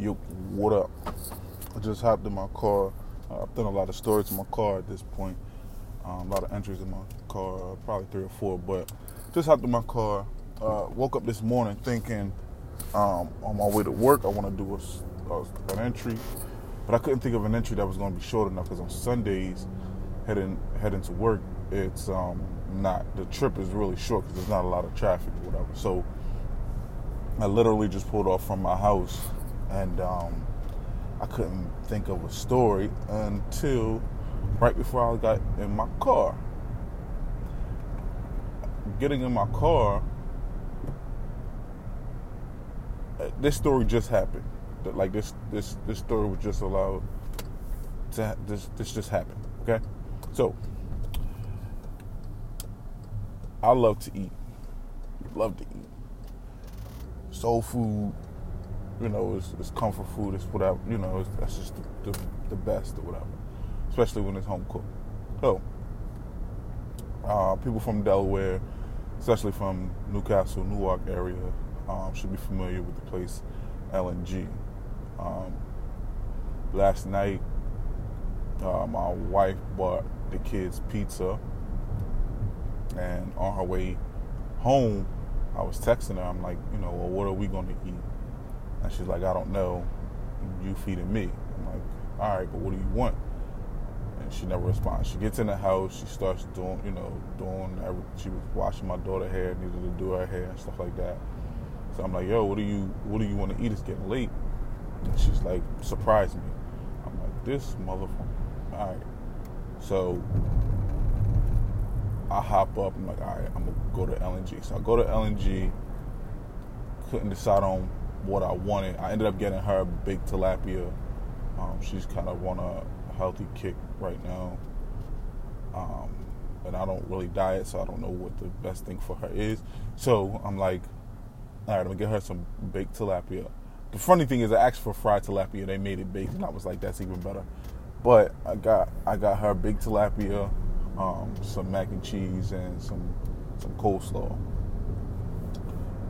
Yo, what up? I just hopped in my car. Uh, I've done a lot of storage in my car at this point. Um, a lot of entries in my car, probably three or four. But just hopped in my car. Uh, woke up this morning thinking um, on my way to work I want to do a, a, an entry, but I couldn't think of an entry that was going to be short enough because on Sundays, heading heading to work, it's um, not the trip is really short because there's not a lot of traffic or whatever. So I literally just pulled off from my house and um, I couldn't think of a story until right before I got in my car. Getting in my car, uh, this story just happened. Like this, this, this story was just allowed to. This, this just happened. Okay, so I love to eat. Love to eat. Soul food, you know, it's, it's comfort food. It's whatever, you know, it's, that's just the, the, the, best or whatever, especially when it's home cooked. So, uh, people from Delaware, especially from New Castle, Newark area, um, should be familiar with the place L&G. Um, last night, uh, my wife bought the kids pizza, and on her way home, I was texting her. I'm like, you know, well, what are we going to eat? And she's like, I don't know. You feeding me. I'm like, all right, but what do you want? And she never responds. She gets in the house. She starts doing, you know, doing. Every, she was washing my daughter hair, needed to do her hair and stuff like that. So I'm like, yo, what do you, what do you want to eat? It's getting late. And she's like, surprise me. I'm like, this motherfucker. All right. So I hop up. I'm like, all right, I'm gonna go to L&G. So I go to L&G. Couldn't decide on what I wanted. I ended up getting her big tilapia. Um, she's kind of on a healthy kick right now. Um, and I don't really diet, so I don't know what the best thing for her is. So I'm like, all right, I'm gonna get her some baked tilapia. The funny thing is, I asked for fried tilapia. They made it baked, and I was like, that's even better. But I got I got her big tilapia, um, some mac and cheese, and some some coleslaw.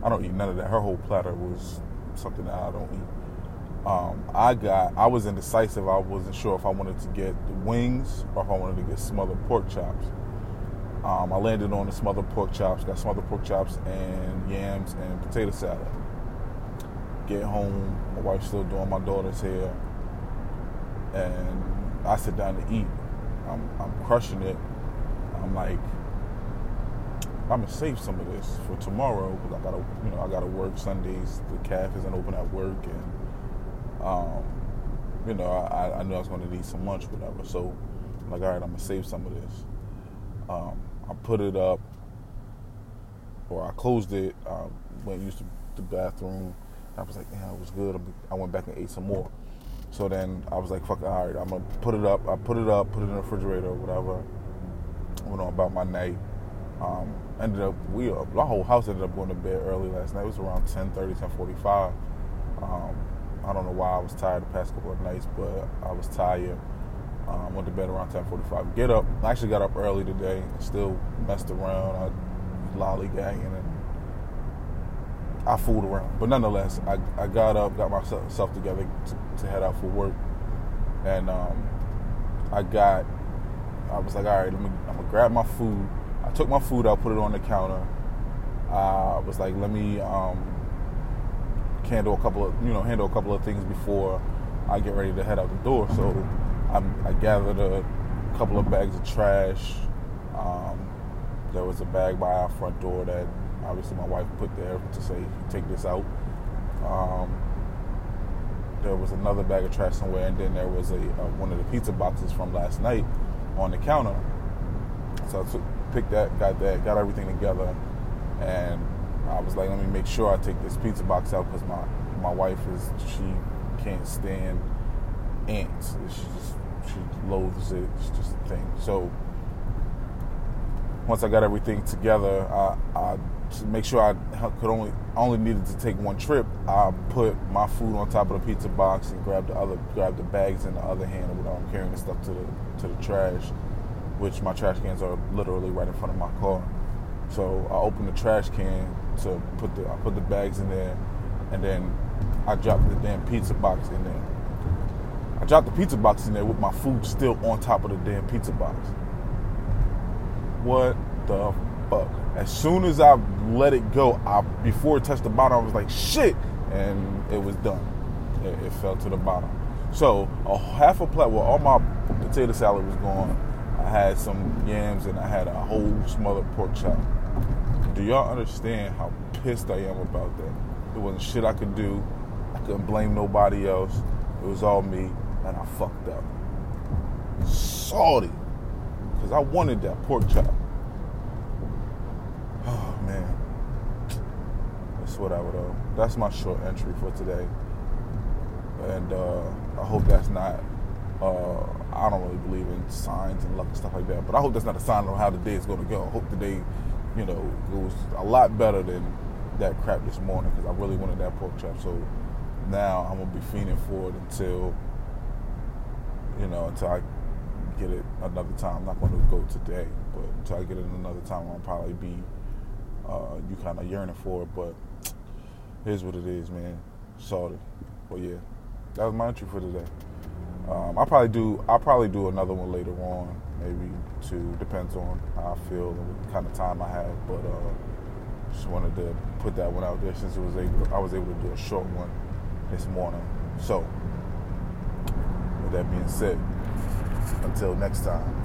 I don't eat none of that. Her whole platter was something that I don't eat. Um, I got, I was indecisive. I wasn't sure if I wanted to get the wings or if I wanted to get smothered pork chops. Um, I landed on the smothered pork chops, got smothered pork chops and yams and potato salad. Get home, my wife's still doing my daughter's hair, and I sit down to eat. I'm, I'm crushing it. I'm like, I'm gonna save some of this for tomorrow because I gotta, you know, I gotta work Sundays. The calf isn't open at work, and um, you know, I, I knew I was gonna need some lunch, whatever. So, I'm like, all right, I'm gonna save some of this. Um, I put it up, or I closed it. I went used to the bathroom. I was like, yeah, it was good. I went back and ate some more. So then I was like, fuck, all right, I'm gonna put it up. I put it up, put it in the refrigerator, or whatever. Went on about my night. Um, ended up we uh, our whole house ended up going to bed early last night. It was around 10:30, 10:45. Um, I don't know why I was tired the past couple of nights, but I was tired. Um, went to bed around 10:45. Get up. I actually got up early today. Still messed around. I lollygagging and I fooled around. But nonetheless, I, I got up, got myself together to, to head out for work, and um, I got. I was like, all right, let me. I'm gonna grab my food I took my food out, put it on the counter. I was like, let me um, handle a couple of you know handle a couple of things before I get ready to head out the door. So I, I gathered a couple of bags of trash. Um, there was a bag by our front door that obviously my wife put there to say take this out. Um, there was another bag of trash somewhere, and then there was a, a one of the pizza boxes from last night on the counter. So I took picked that, got that, got everything together, and I was like, let me make sure I take this pizza box out because my my wife is she can't stand ants. She just she loathes it. It's just a thing. So once I got everything together, I, I to make sure I could only only needed to take one trip. I put my food on top of the pizza box and grab the other grab the bags in the other hand, without carrying the stuff to the to the trash which my trash cans are literally right in front of my car. So I opened the trash can to put the I put the bags in there, and then I dropped the damn pizza box in there. I dropped the pizza box in there with my food still on top of the damn pizza box. What the fuck? As soon as I let it go, I before it touched the bottom, I was like, shit, and it was done. It, it fell to the bottom. So a half a plate, well, all my potato salad was gone. I had some yams and I had a whole smothered pork chop. Do y'all understand how pissed I am about that? It wasn't shit I could do. I couldn't blame nobody else. It was all me, and I fucked up. Salty, because I wanted that pork chop. Oh man, that's what I would. That's my short entry for today, and uh, I hope that's not. Uh, I don't really believe in signs and luck and stuff like that, but I hope that's not a sign of how the day is going to go. I hope the day, you know, goes a lot better than that crap this morning because I really wanted that pork chop. So now I'm gonna be fiending for it until, you know, until I get it another time. I'm not going to go today, but until I get it another time, I'll probably be uh, you kind of yearning for it. But here's what it is, man. Sorry, But yeah, that was my entry for today. Um, I'll probably do I'll probably do another one later on, maybe two. Depends on how I feel and what kind of time I have. But uh, just wanted to put that one out there since it was able I was able to do a short one this morning. So with that being said, until next time.